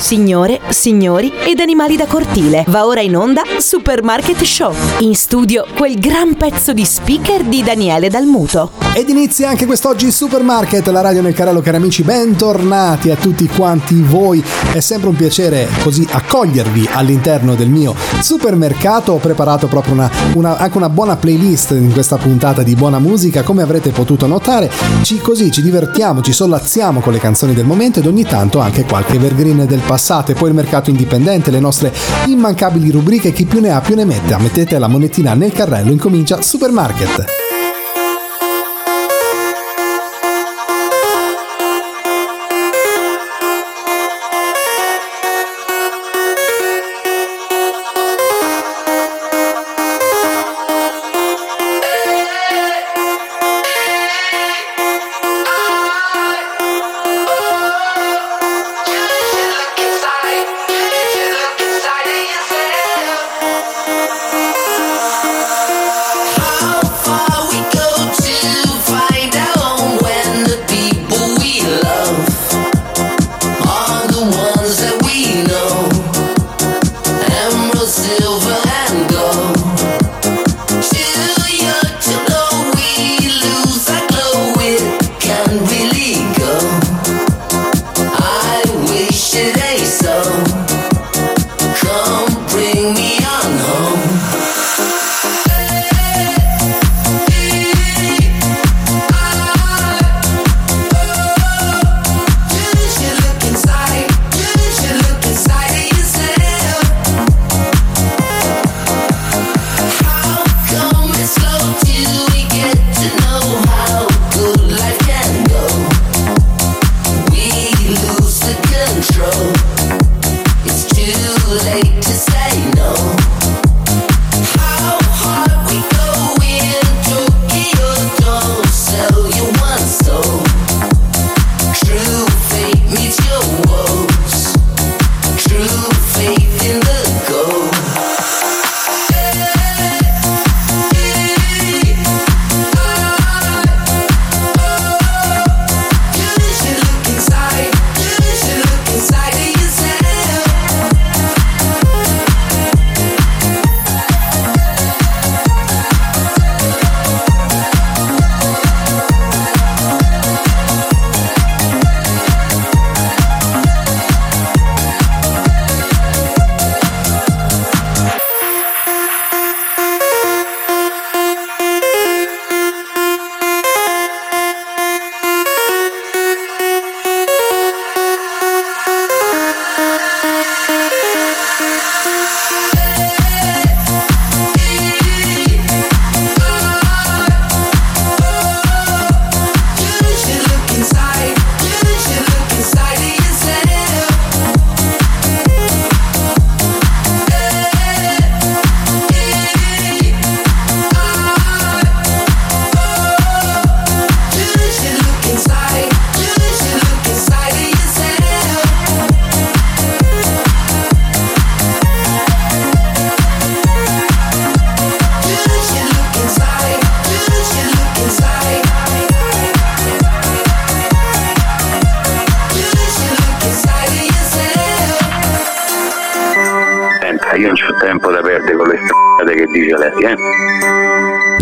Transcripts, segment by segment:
Signore, signori ed animali da cortile. Va ora in onda Supermarket Show. In studio quel gran pezzo di speaker di Daniele Dalmuto. Ed inizia anche quest'oggi il Supermarket, la radio nel carrello, cari amici, bentornati a tutti quanti voi. È sempre un piacere così accogliervi all'interno del mio supermercato. Ho preparato proprio una, una, anche una buona playlist in questa puntata di buona musica, come avrete potuto notare. Ci, così ci divertiamo, ci sollazziamo con le canzoni del momento ed ogni tanto anche qualche evergreen del passato e poi il mercato indipendente, le nostre immancabili rubriche, chi più ne ha più ne mette. Mettete la monetina nel carrello, incomincia Supermarket.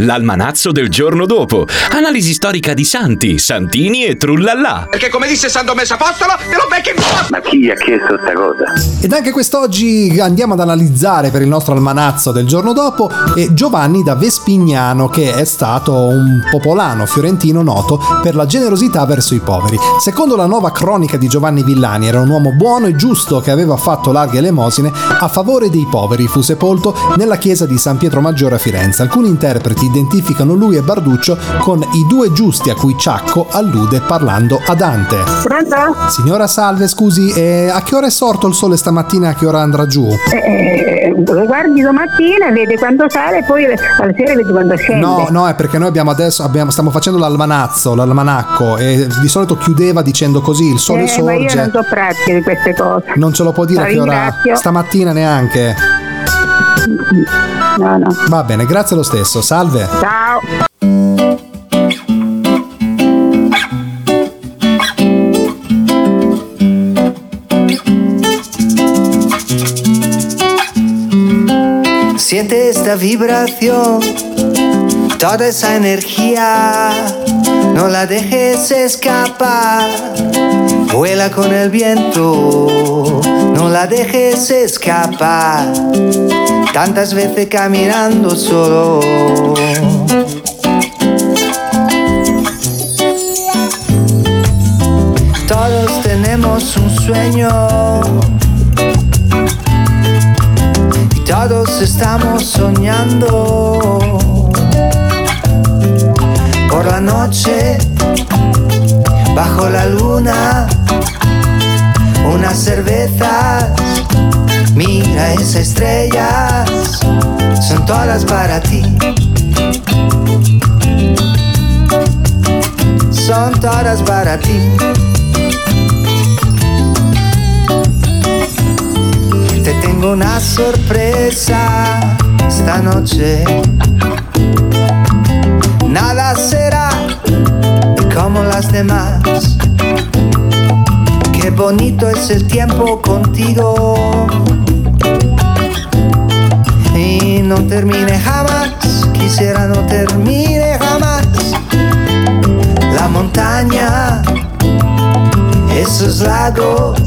L'almanazzo del giorno dopo. Analisi storica di Santi, Santini e Trullallà. Perché come disse San Domenico Apostolo, te lo becchi Ma chi gli ha chiesto questa cosa? Ed anche quest'oggi andiamo ad analizzare per il nostro almanazzo del giorno dopo e Giovanni da Vespignano che è stato un popolano fiorentino noto per la generosità verso i poveri. Secondo la nuova cronica di Giovanni Villani era un uomo buono e giusto che aveva fatto larghe elemosine a favore dei poveri. Fu sepolto nella chiesa di San Pietro Maggiore a Firenze. Alcuni interpreti identificano lui e Barduccio con i due giusti a cui Ciacco allude parlando a Dante. Pronto? Signora salve, scusi, eh, a che ora è sorto il sole stamattina a che ora andrà giù? Eh, lo guardi domattina, vede quando sale e poi alla sera vedi quando scende. No, no, è perché noi abbiamo adesso abbiamo, stiamo facendo l'almanazzo, l'almanacco e di solito chiudeva dicendo così, il sole Eh, sorge. ma io non so pratica di queste cose. Non ce lo può dire La a che ora? Stamattina neanche. No, no. Va bene, grazie lo stesso. Salve. Ciao. Siente esta vibración, toda esa energía no la dejes escapar. Vuela con el viento, no la dejes escapar. Tantas veces caminando solo. Todos tenemos un sueño. Y todos estamos soñando. Por la noche, bajo la luna, unas cervezas. Mira esas estrellas, son todas para ti. Son todas para ti. Te tengo una sorpresa esta noche. Nada será como las demás. Qué bonito es el tiempo contigo. Y no termine jamás, quisiera no termine jamás. La montaña, esos lagos,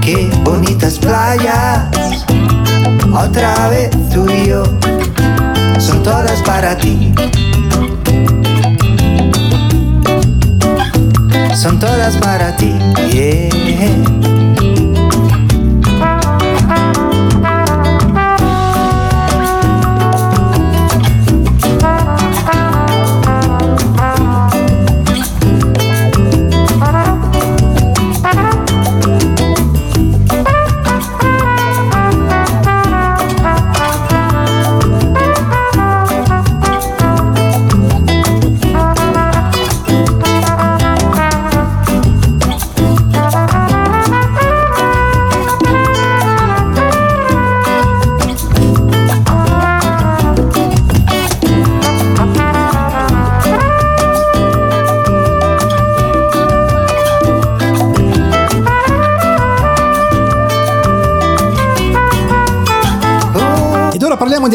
qué bonitas playas. Otra vez tú y yo, son todas para ti. Son todas para ti. yeah.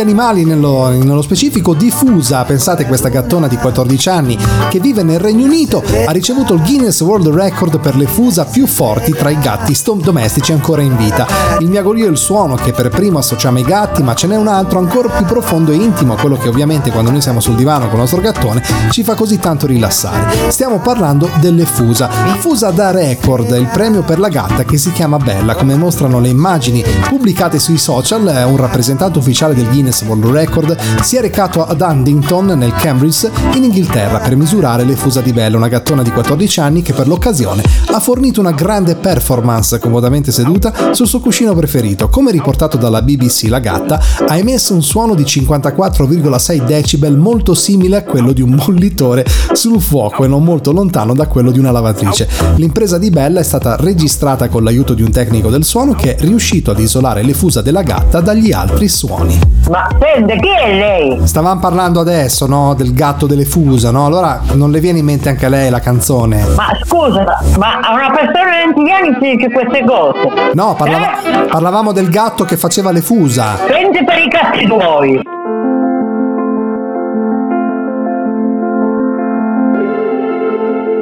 Animali, nello, nello specifico diffusa. Pensate questa gattona di 14 anni che vive nel Regno Unito ha ricevuto il Guinness World Record per le fusa più forti tra i gatti domestici ancora in vita. Il miagolio è il suono che per primo associamo ai gatti, ma ce n'è un altro ancora più profondo e intimo, quello che ovviamente quando noi siamo sul divano con il nostro gattone ci fa così tanto rilassare. Stiamo parlando delle fusa. Fusa da record, il premio per la gatta che si chiama Bella, come mostrano le immagini pubblicate sui social, un rappresentante ufficiale del Guinness World Record si è recato ad Huntington nel Cambridge in Inghilterra per misurare le fusa di Bella, una gattona di 14 anni che per l'occasione ha fornito una grande performance comodamente seduta sul suo cuscino preferito. Come riportato dalla BBC, la gatta ha emesso un suono di 54,6 decibel molto simile a quello di un bollitore sul fuoco e non molto lontano da quello di una lavatrice. L'impresa di Bella è stata registrata con l'aiuto di un tecnico del suono che è riuscito ad isolare le fusa della gatta dagli altri suoni. Ma sente, chi è lei? Stavamo parlando adesso, no? Del gatto delle fusa, no? Allora non le viene in mente anche a lei la canzone? Ma scusa, ma a una persona di 20 anni si dice queste cose? No, parlava- Eh? parlavamo del gatto che faceva le fusa. Prendi per i cazzi tuoi.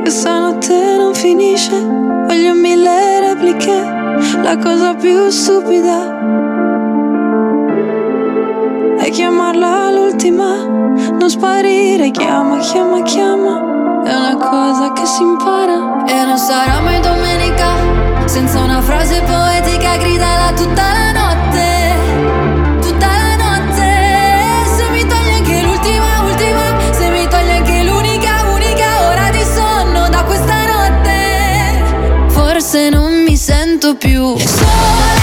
Questa notte non finisce, voglio mille repliche, la cosa più stupida chiamarla l'ultima, non sparire, chiama, chiama, chiama, è una cosa che si impara. E non sarà mai domenica senza una frase poetica gridala tutta la notte. Tutta la notte. Se mi togli anche l'ultima, ultima. Se mi togli anche l'unica, unica ora di sonno da questa notte. Forse non mi sento più sola.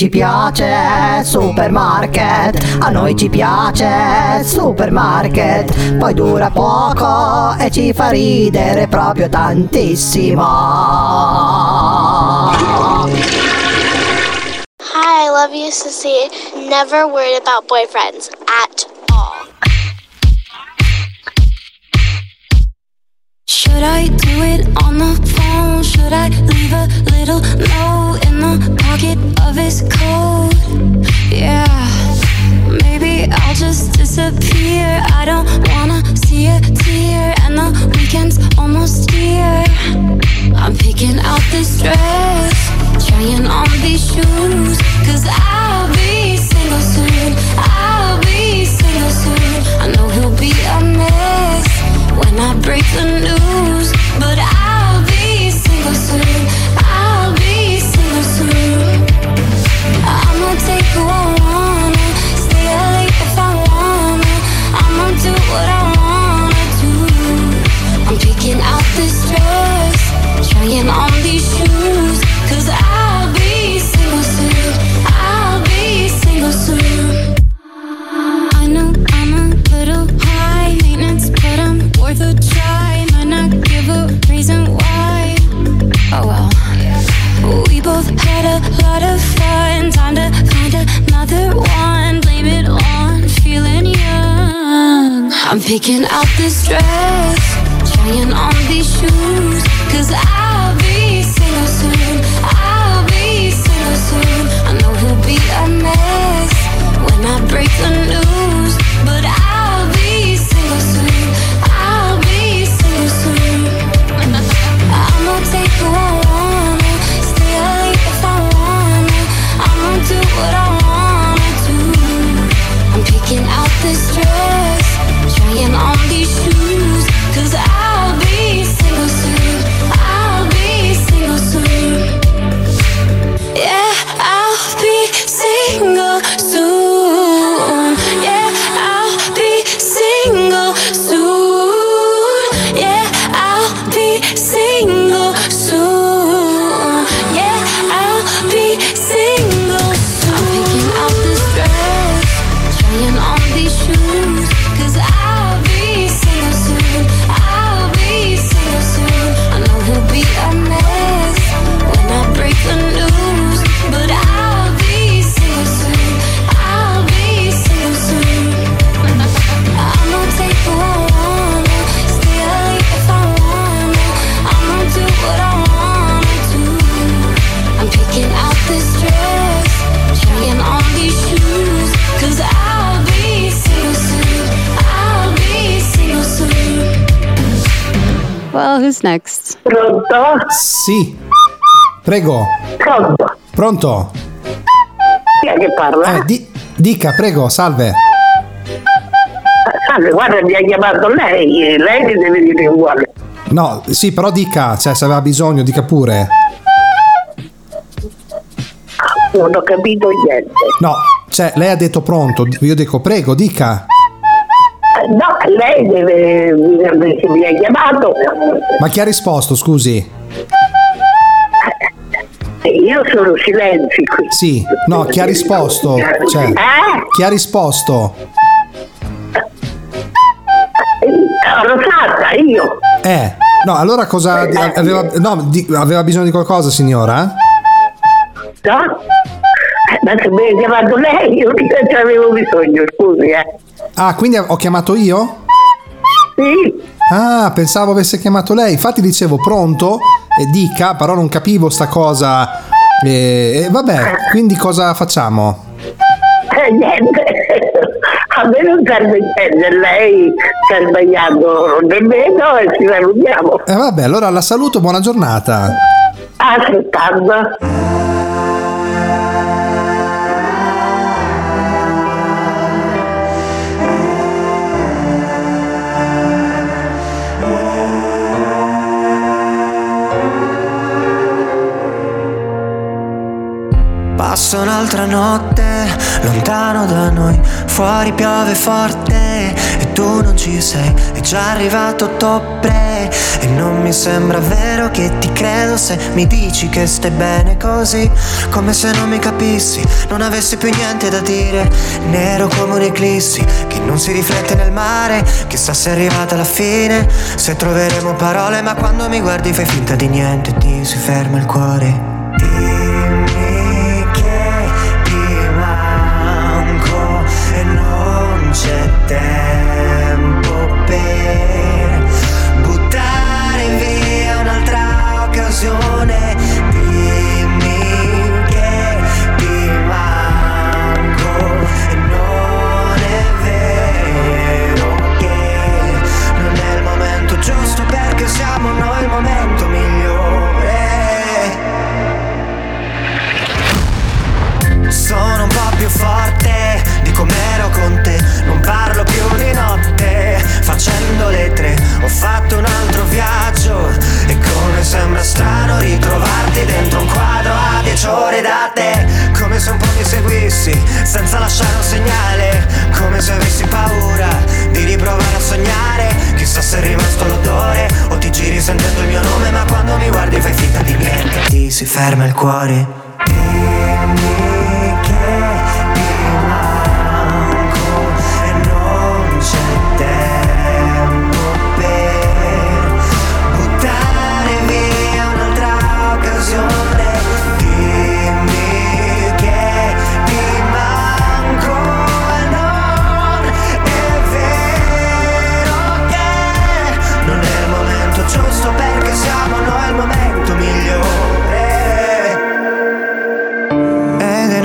ci piace supermarket, a noi ci piace supermarket, poi dura poco e ci fa ridere proprio tantissimo. Hi, I love you, Sissy. Never worried about boyfriends. picking up Who's Next? Pronto? Sì. Prego. Pronto? Pronto? Chi è che parla? Eh, di- dica, prego, salve. Eh, salve, guarda, mi ha chiamato lei, eh, lei che deve dire uguale. No, sì, però dica, cioè se aveva bisogno, dica pure. Ah, non ho capito niente. No, cioè lei ha detto pronto, io dico prego, dica. Eh, No, lei deve che mi ha chiamato. Ma chi ha risposto, scusi? Io sono silenzi qui. Sì, no, chi ha risposto? Cioè, Eh? chi ha risposto? Rosata, io. Eh, no, allora cosa aveva, no, di- aveva bisogno di qualcosa, signora? No? Eh, Ma se mi ha chiamato lei, io che avevo bisogno, scusi, eh. Ah, quindi ho chiamato io? Sì. Ah, pensavo avesse chiamato lei. Infatti dicevo pronto e dica, però non capivo sta cosa. E, e vabbè, quindi cosa facciamo? Eh, niente. A me non serve niente, lei sta sbagliando nemmeno e ci salutiamo. E vabbè, allora la saluto, buona giornata. Aspettando. Passa un'altra notte, lontano da noi, fuori piove forte e tu non ci sei, è già arrivato ottobre e non mi sembra vero che ti credo se mi dici che stai bene così, come se non mi capissi, non avessi più niente da dire, nero come un'eclissi che non si riflette nel mare, chissà se è arrivata la fine, se troveremo parole, ma quando mi guardi fai finta di niente, ti si ferma il cuore. Dimmi cuore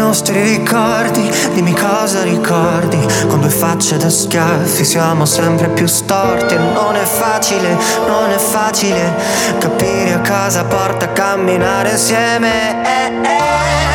nostri ricordi, dimmi cosa ricordi. Con due facce da schiaffi siamo sempre più storti non è facile, non è facile Capire a cosa porta a camminare insieme. Eh, eh,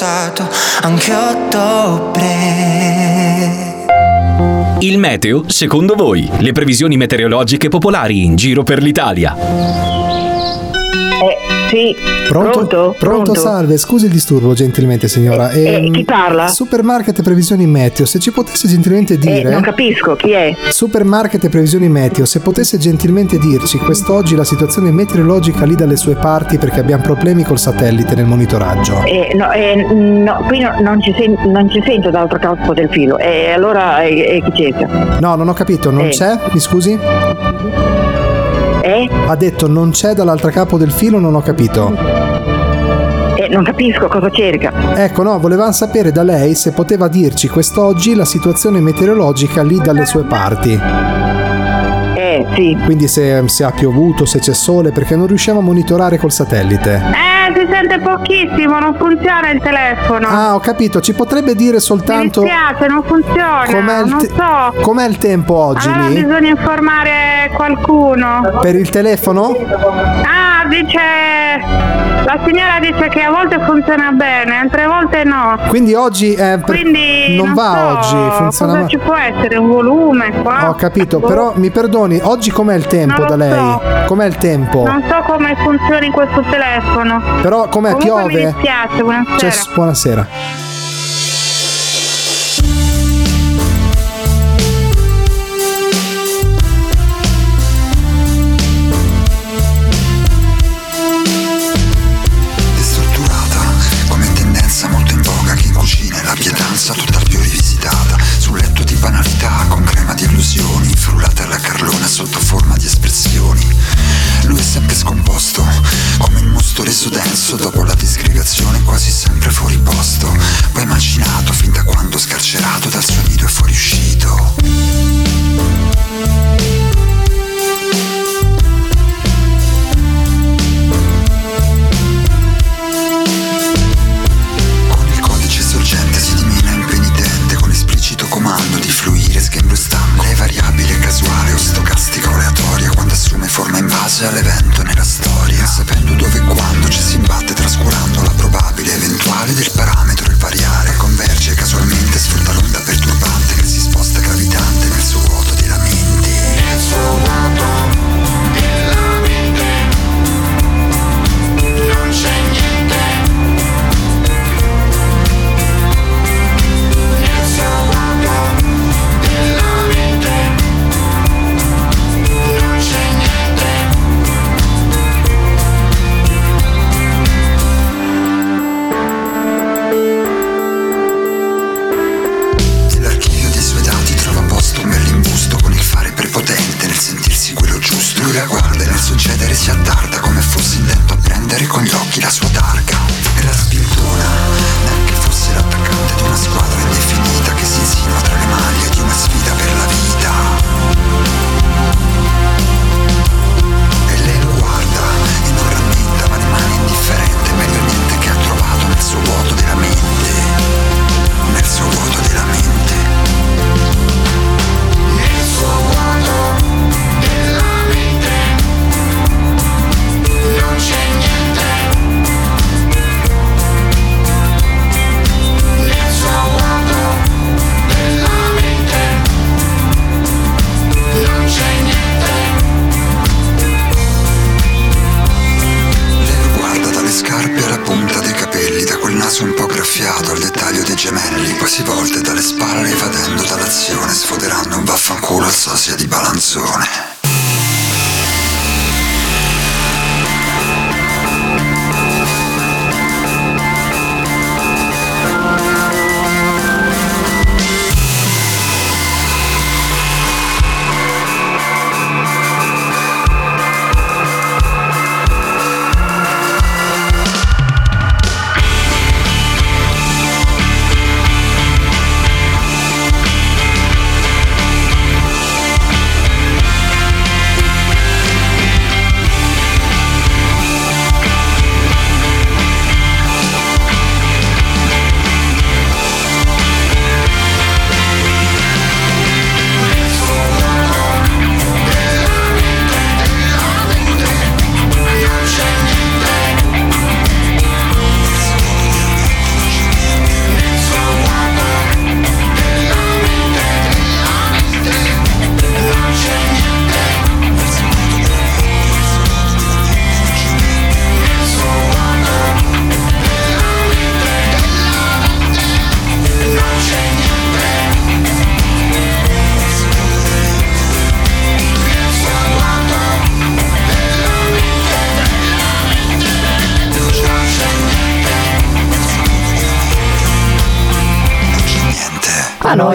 passato anche ottobre. Il meteo, secondo voi, le previsioni meteorologiche popolari in giro per l'Italia. Sì. Pronto? Pronto? salve, scusi il disturbo gentilmente signora. Eh, Ehm, chi parla? Supermarket e Previsioni Meteo, se ci potesse gentilmente dire... Eh, non capisco, chi è? Supermarket e Previsioni Meteo, se potesse gentilmente dirci quest'oggi la situazione meteorologica lì dalle sue parti perché abbiamo problemi col satellite nel monitoraggio. Eh, no, eh, no, qui no- non, ci sen- non ci sento dall'altro capo del filo. E allora eh, eh, chi c'è? No, non ho capito, non Eh. c'è? Mi scusi? Ha detto non c'è dall'altro capo del filo, non ho capito. Eh, non capisco cosa cerca. Ecco, no, volevamo sapere da lei se poteva dirci quest'oggi la situazione meteorologica lì dalle sue parti. Eh, sì. Quindi se, se ha piovuto, se c'è sole, perché non riusciamo a monitorare col satellite. Eh, si sente pochissimo, non funziona il telefono. Ah, ho capito, ci potrebbe dire soltanto Mi dispiace, non funziona. com'è il, non te- so. com'è il tempo oggi Allora lì? bisogna informare qualcuno. Per il telefono? Ah, dice. La signora dice che a volte funziona bene, altre volte no. Quindi oggi è per- Quindi non, non va so oggi, funziona cosa ma- ci può essere un volume qua. Ho capito, Boh. però mi perdoni, oggi com'è il tempo da lei? so. Com'è il tempo? Non so come funzioni questo telefono. Però com'è Comunque piove? Mi dispiace, buonasera. Cioè, buonasera.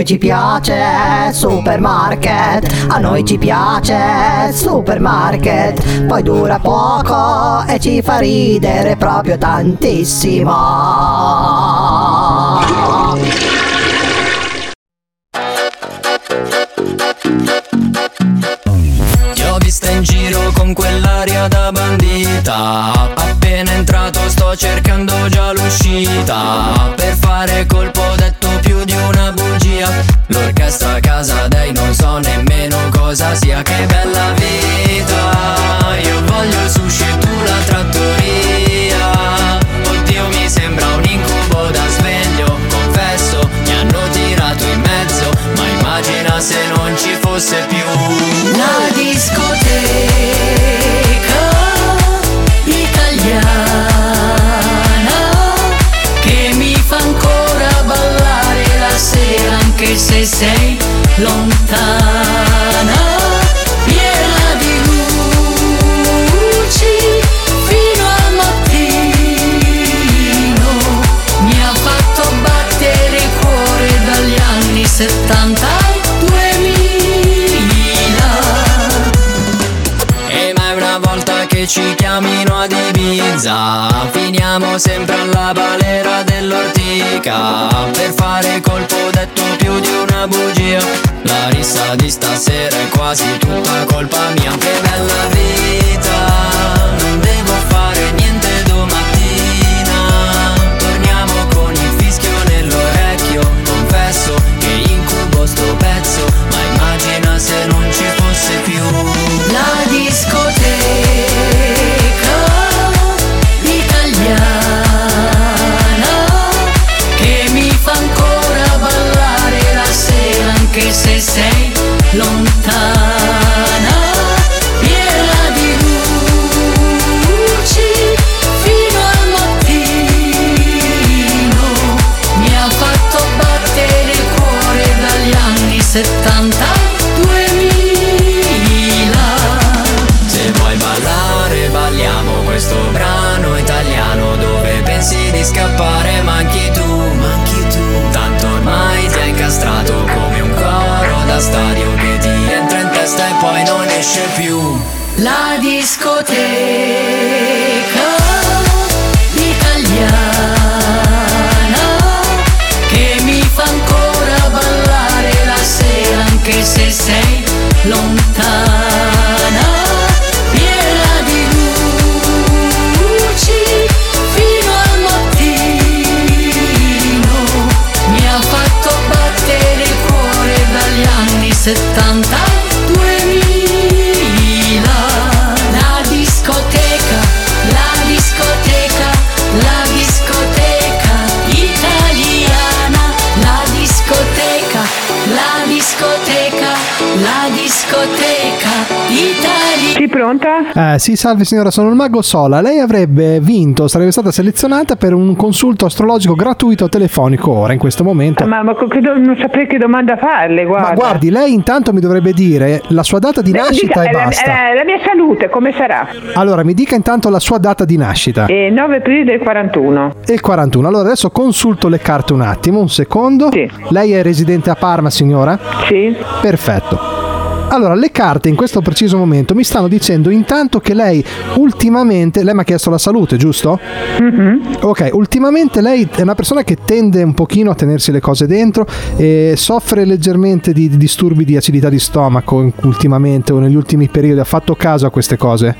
Ci piace supermarket, a noi ci piace supermarket, poi dura poco e ci fa ridere proprio tantissimo. Ti ho vista in giro con quell'aria da bandita. Appena entrato sto cercando già l'uscita. Per fare colpo di bugia L'orchestra a casa dei non so nemmeno cosa sia. Che bella vita. Io voglio sushi e tu la trattoria. Oddio mi sembra un incubo da sveglio. Confesso mi hanno tirato in mezzo Ma immagina se non ci fosse più La discoteca anche se sei lontana. Piena di luci fino al mattino. Mi ha fatto battere il cuore dagli anni 70 al 2000. E mai una volta che ci chiamino ad Ibiza Finiamo sempre alla balera dell'ortica Per fare colpo ho detto più di una bugia. La rissa di stasera è quasi tutta colpa mia. Che bella vita Sì, pronta? Eh, sì, salve signora, sono il mago Sola. Lei avrebbe vinto, sarebbe stata selezionata per un consulto astrologico gratuito telefonico ora, in questo momento. Ma, ma che do- non saprei che domanda farle, guarda. Ma guardi, lei intanto mi dovrebbe dire la sua data di nascita dica, e eh, la, basta. eh, la mia salute, come sarà? Allora, mi dica intanto la sua data di nascita. Eh, 9 aprile del 41. E il 41. Allora, adesso consulto le carte un attimo, un secondo. Lei è residente a Parma, signora? Sì. Perfetto. Allora, le carte in questo preciso momento mi stanno dicendo intanto che lei ultimamente, lei mi ha chiesto la salute, giusto? Ok, ultimamente lei è una persona che tende un pochino a tenersi le cose dentro e soffre leggermente di, di disturbi di acidità di stomaco ultimamente o negli ultimi periodi. Ha fatto caso a queste cose?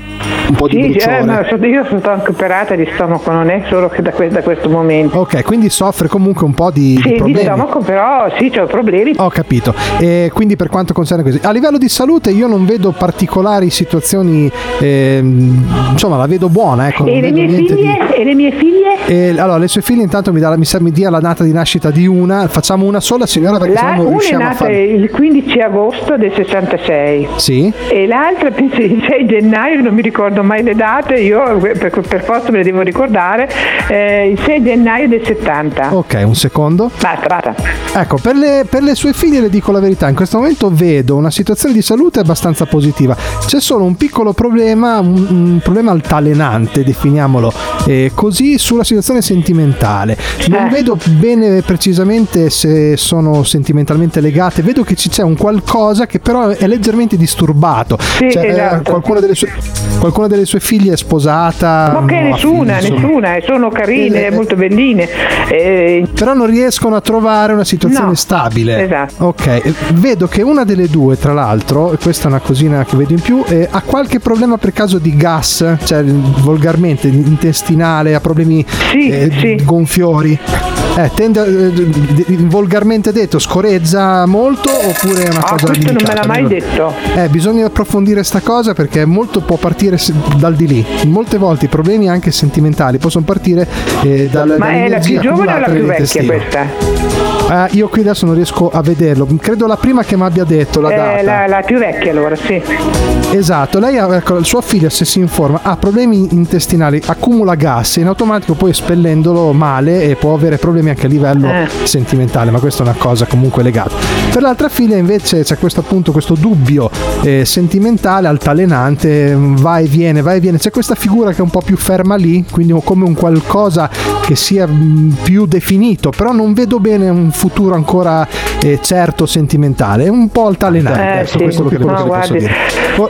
Un po' di Sì, eh, so- io sono anche operata di stomaco, non è solo che da, que- da questo momento. Ok, quindi soffre comunque un po' di, di Sì, di problemi. stomaco, però sì, ho problemi. Ho capito. E quindi per quanto concerne così, a livello di salute io non vedo particolari situazioni, ehm, insomma la vedo buona. Ecco, E le vedo mie niente di- figlie? E le mie figlie? E, allora, le sue figlie intanto mi, dà, la- mi, sa- mi dia la data di nascita di una, facciamo una sola signora perché La, non riusciamo a fare... il 15 agosto del 66 Sì? e l'altra penso il 6 gennaio, non mi ricordo mai le date, io per, per forza me le devo ricordare, eh, il 6 gennaio del 70. Ok, un secondo. Basta, basta. Ecco, per le, per le sue figlie le dico la verità, in questo momento vedo una situazione di salute è abbastanza positiva. C'è solo un piccolo problema, un, un problema altalenante, definiamolo eh, così, sulla situazione sentimentale. Non vedo bene precisamente se sono sentimentalmente legate, vedo che ci c'è un qualcosa che però è leggermente disturbato. Sì, Cioè, eh, esatto. qualcuna, delle sue, qualcuna delle sue figlie è sposata. Ma che nessuna, figli, nessuna, eh, sono carine, Eh, molto belline. Eh, Però non riescono a trovare una situazione No, stabile. esatto. Ok, eh, vedo che una delle due, tra l'altro, e questa è una cosina che vedo in più, eh, ha qualche problema per caso di gas, cioè volgarmente intestinale, ha problemi eh, gonfiori. Eh, tende, eh, volgarmente detto, scorezza molto oppure è una ah, cosa questo non me delicata? l'ha mai detto. eh, bisogna approfondire sta cosa perché molto può partire dal di lì. Molte volte i problemi anche sentimentali possono partire eh, dal, Ma è la più giovane o la più vecchia questa? Eh, io qui adesso non riesco a vederlo. Credo la prima che mi abbia detto la Eh, data. la, la più vecchia allora, sì. Esatto, lei ha, ecco, sua figlia se si informa ha problemi intestinali, accumula gas e in automatico poi espellendolo male e può avere problemi anche a livello Eh. sentimentale, ma questa è una cosa comunque legata. Per l'altra figlia invece c'è questo appunto questo dubbio eh, sentimentale, altalenante, va e viene, va e viene, c'è questa figura che è un po' più ferma lì, quindi come un qualcosa che sia mh, più definito, però non vedo bene un futuro ancora eh, certo sentimentale, è un po' altalenante, Eh, ecco, sì. questo è quello No, che le posso guardi, dire.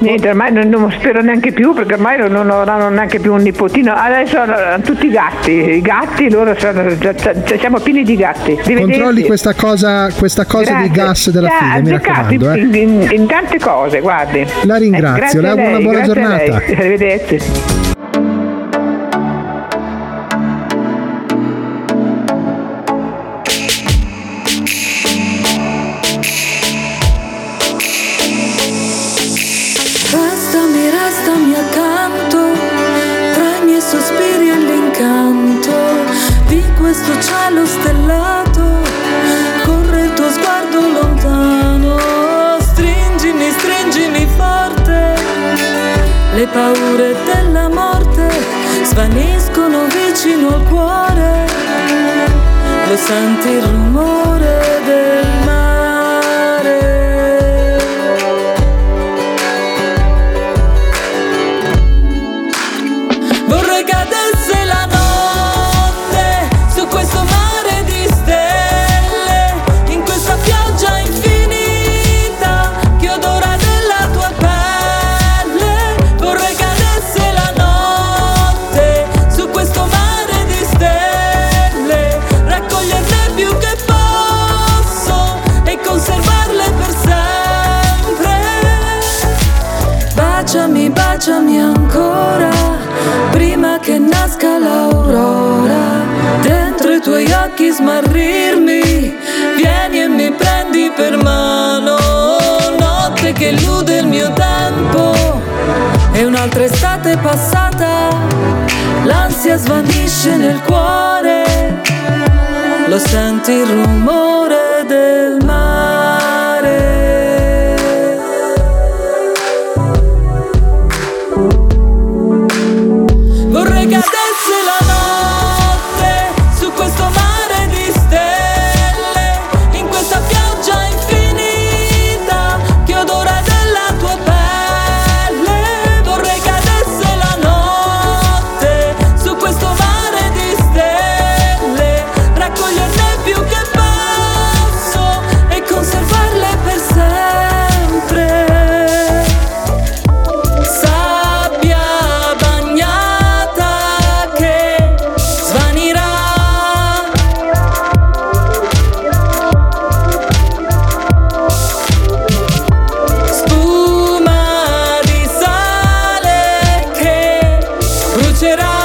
Niente, ormai non, non spero neanche più perché ormai non, avranno neanche più un nipotino. Adesso hanno tutti i gatti, i gatti loro sono, siamo pieni di gatti. Controlli questa cosa, questa cosa di Grazie. Gas della Ah, figlia, mi raccomando. Eh. in, in- tante cose, guardi. La ringrazio, Eh, le auguro una buona giornata. Arrivederci. Paure della morte svaniscono vicino al cuore. Lo senti il rumore i tuoi occhi smarrirmi, vieni e mi prendi per mano. Notte che illude il mio tempo e un'altra estate passata. L'ansia svanisce nel cuore, lo senti il rumore del mare. será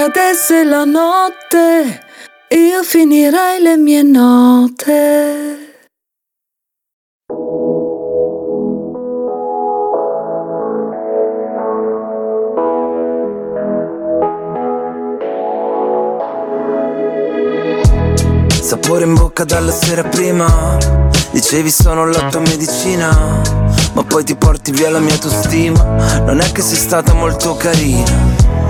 cadesse la notte, io finirei le mie note. Sapore in bocca dalla sera prima. Dicevi sono la tua medicina Ma poi ti porti via la mia autostima. Non è che sei stata molto carina.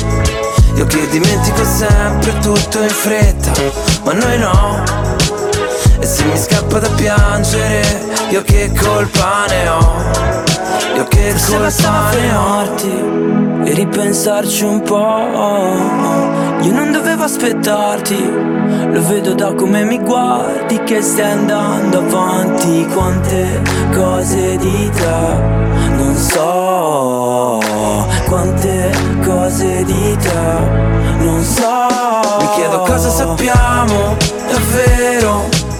Io che dimentico sempre tutto in fretta ma noi no E se mi scappa da piangere io che colpa ne ho Io che Forse colpa ne ho e ripensarci un po'. Io non dovevo aspettarti, lo vedo da come mi guardi che stai andando avanti. Quante cose di te non so, quante cose di te non so. Mi chiedo cosa sappiamo davvero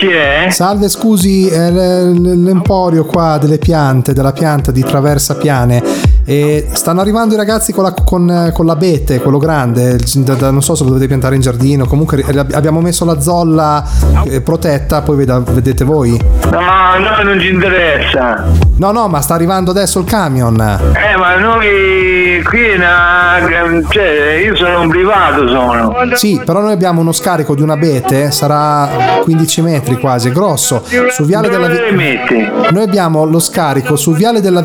Chi è? Salve, scusi, l- l'emporio qua delle piante, della pianta di Traversa Piane. E stanno arrivando i ragazzi con, la, con, con l'abete, quello grande. da- da- non so se lo dovete piantare in giardino. Comunque abbiamo messo la zolla eh, protetta, poi veda- vedete voi. No, a noi non ci interessa. No, no, ma sta arrivando adesso il camion. Eh, ma noi qui, una, cioè, io sono un privato, sono. Sì, però noi abbiamo uno scarico di un abete, sarà 15 metri quasi, è grosso. Su Viale della Dove metti? Noi abbiamo lo scarico su Viale della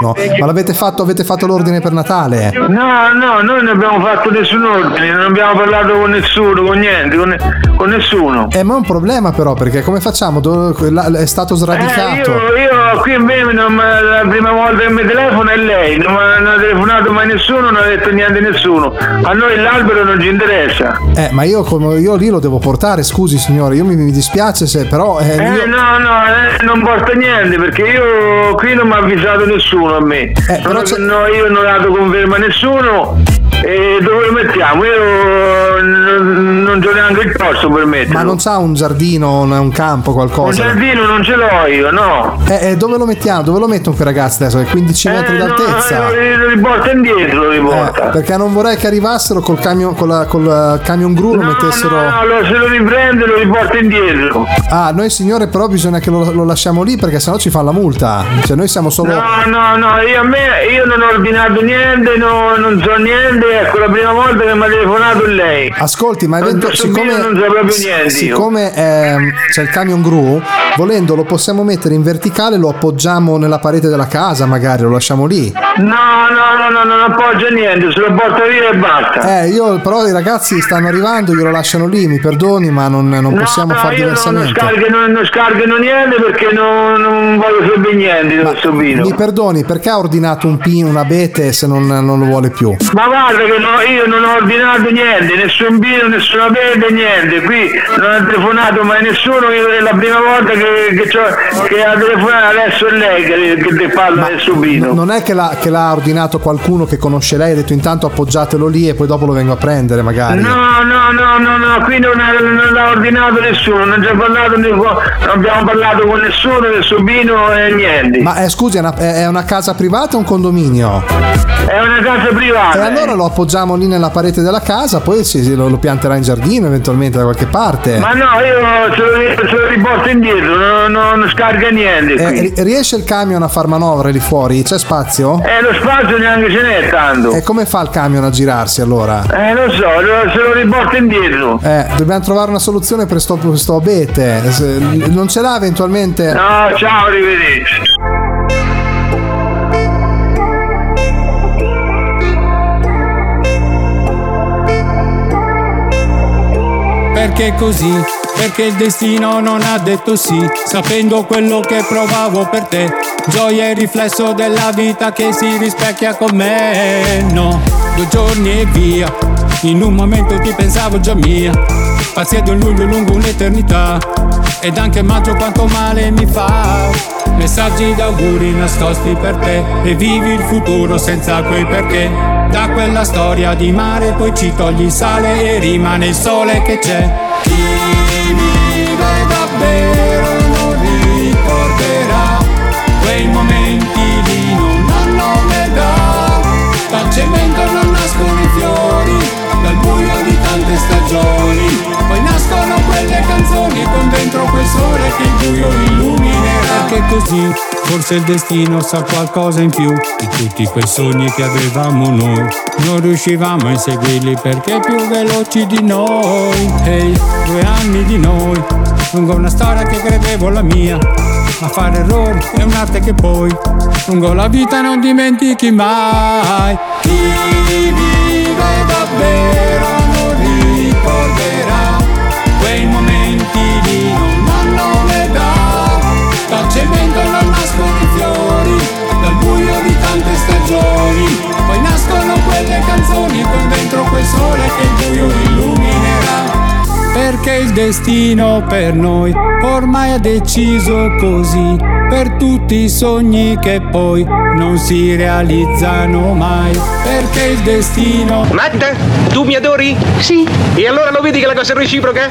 No, ma l'avete fatto, avete fatto l'ordine per Natale? No, no, noi non abbiamo fatto nessun ordine, non abbiamo parlato con nessuno, con niente, con, con nessuno. Eh, ma è un problema però, perché come facciamo? Do- la- È stato Eh, sradicato. io, io qui in me- la prima volta che mi telefono è lei, non ha telefonato mai nessuno, non ha detto niente a nessuno. A noi l'albero non ci interessa. Eh, ma io, come- io lì lo devo portare, scusi signore, io mi, mi dispiace se però... eh, Eh, io- no, no, eh, non porta niente perché io qui non mi ha avvisato nessuno a me. Eh, Non- no, io non ho dato conferma a nessuno e dove lo mettiamo? Io non, non c'ho neanche il posto per metterlo. Ma non c'ha un giardino, un, un campo, Un qualcosa? giardino non ce l'ho io, no. Eh, eh, dove lo mettiamo? Dove lo mettono quei ragazzi adesso? È 15 metri Eh, no, d'altezza? lo, lo riporta indietro, lo riporta. Eh, perché non vorrei che arrivassero col camion, con la- col eh, camion gru lo mettessero... No, lo- se lo riprende lo riporta indietro. Ah, noi signore però bisogna che lo, lo lasciamo lì perché sennò ci fa la multa. Cioè noi siamo solo... No, no, no, io, a me, io non ho ordinato niente, no- non so niente, ecco la prima volta che mi ha telefonato lei. Ascolti, ma evento- siccome, non so proprio niente siccome ehm, c'è il camion gru, volendo lo possiamo mettere in verticale, lo appoggiamo nella parete della casa, magari lo lasciamo lì. No, no, no, no, non appoggia niente, se lo porta via e basta. Eh, io però i ragazzi stanno arrivando, glielo lasciano lì, mi perdoni, ma non, non possiamo no, fare io non, diversamente. scaricano, non scaricano niente perché non, non voglio sapere niente vino. Mi perdoni, perché ha ordinato un pin, un abete se non, non lo vuole più? Ma va, volta che no- io non ho ordinato niente, nessun vino, nessuna verde, niente. Qui non ha telefonato mai nessuno, io è la prima volta che, che, c'ho- che ha telefonato adesso è lei che, che ti parla del suo vino. Non è che l'ha, che l'ha ordinato qualcuno che conosce lei, ha detto intanto appoggiatelo lì e poi dopo lo vengo a prendere magari. No, no, no, no, no, qui non, ha- non l'ha ordinato nessuno, non parlato, non abbiamo parlato con nessuno, nessun vino e niente. Ma eh, scusi, è una, è è una casa privata o un condominio? È una casa privata. E allora lo appoggiamo lì nella parete della casa, poi si- si- lo, lo pianterà in giardino eventualmente da qualche parte. Ma no, io se lo, lo riporto indietro, non, non- scarica niente Eh, riesce il camion a far manovre lì fuori? C'è spazio? Eh, lo spazio neanche ce n'è tanto. E come fa il camion a girarsi allora? Eh, lo so, lo- se lo riporto indietro. Eh, dobbiamo trovare una soluzione per sto, sto abete. Non ce l'ha eventualmente? No, ciao, arrivederci. Perché così? Perché il destino non ha detto sì, sapendo quello che provavo per te. Gioia è il riflesso della vita che si rispecchia con me. No, due giorni e via, in un momento ti pensavo già mia. Passi di un luglio lungo un'eternità, ed anche maggio quanto male mi fa. Messaggi d'auguri nascosti per te, e vivi il futuro senza quei perché. Da quella storia di mare poi ci togli sale e rimane il sole che c'è. Chi così forse il destino sa qualcosa in più di tutti quei sogni che avevamo noi. Non riuscivamo a inseguirli perché più veloci di noi. Ehi, due anni di noi, lungo una storia che credevo la mia. Ma fare errori è un'arte che poi lungo la vita non dimentichi mai. Chi vive davvero quel sole che il buio illuminerà. Perché il destino per noi ormai ha deciso così. Per tutti i sogni che poi non si realizzano mai. Perché il destino. Magda, tu mi adori? Sì. E allora lo vedi che la cosa è reciproca?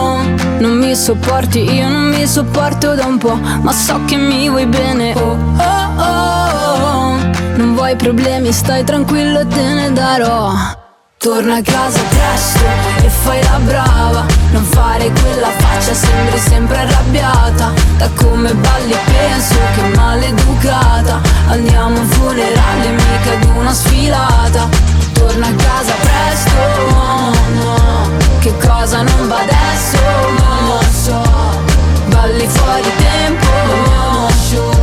non mi sopporti, io non mi sopporto da un po', ma so che mi vuoi bene. Oh, oh, oh. Non vuoi problemi, stai tranquillo, te ne darò. Torna a casa presto e fai la brava Non fare quella faccia, sembri sempre arrabbiata Da come balli penso che maleducata Andiamo a un funerale, mica ad una sfilata Torna a casa presto, no, Che cosa non va adesso, non lo so. Balli fuori tempo, no, show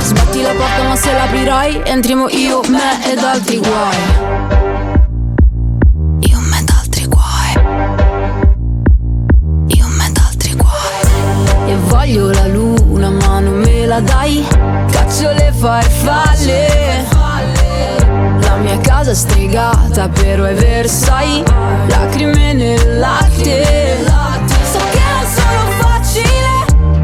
Sbatti la porta ma se l'aprirai Entriamo io, me ed altri guai. Voglio la luna ma non me la dai. Caccio le farfalle mia casa stregata però è Versailles. Lacrime nel latte. So che non sono facile.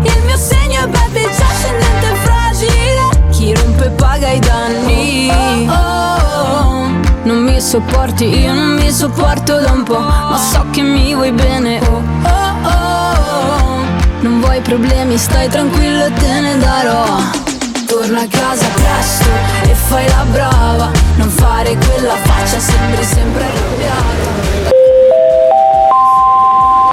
Il mio segno è baby già scendente e fragile. Chi rompe paga i danni. Oh, Non mi sopporti, io non mi sopporto da un po' Ma so che mi vuoi bene Oh, oh, oh. Non vuoi problemi, stai tranquillo e te ne darò Torna a casa presto e fai la brava Non fare quella faccia, sembri sempre arrabbiata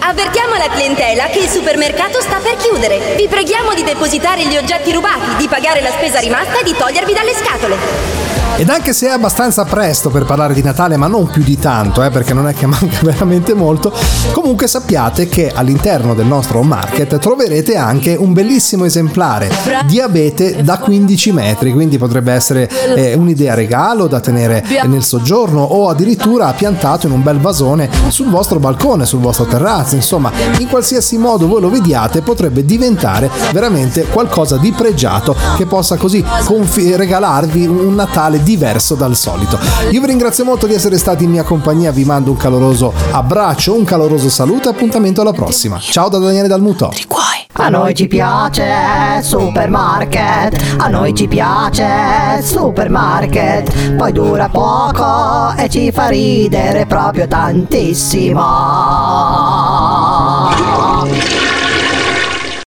Avvertiamo la clientela che il supermercato sta per chiudere. Vi preghiamo di depositare gli oggetti rubati, di pagare la spesa rimasta e di togliervi dalle scatole. Ed anche se è abbastanza presto per parlare di Natale, ma non più di tanto, eh, perché non è che manca veramente molto, comunque sappiate che all'interno del nostro market troverete anche un bellissimo esemplare di abete da 15 metri, quindi potrebbe essere eh, un'idea regalo da tenere nel soggiorno o addirittura piantato in un bel vasone sul vostro balcone, sul vostro terrazzo, insomma, in qualsiasi modo voi lo vediate potrebbe diventare veramente qualcosa di pregiato che possa così confi- regalarvi un Natale diverso dal solito. Io vi ringrazio molto di essere stati in mia compagnia, vi mando un caloroso abbraccio, un caloroso saluto e appuntamento alla prossima. Ciao da Daniele Dalmuto. A noi ci piace supermarket, a noi ci piace supermarket, poi dura poco e ci fa ridere proprio tantissimo.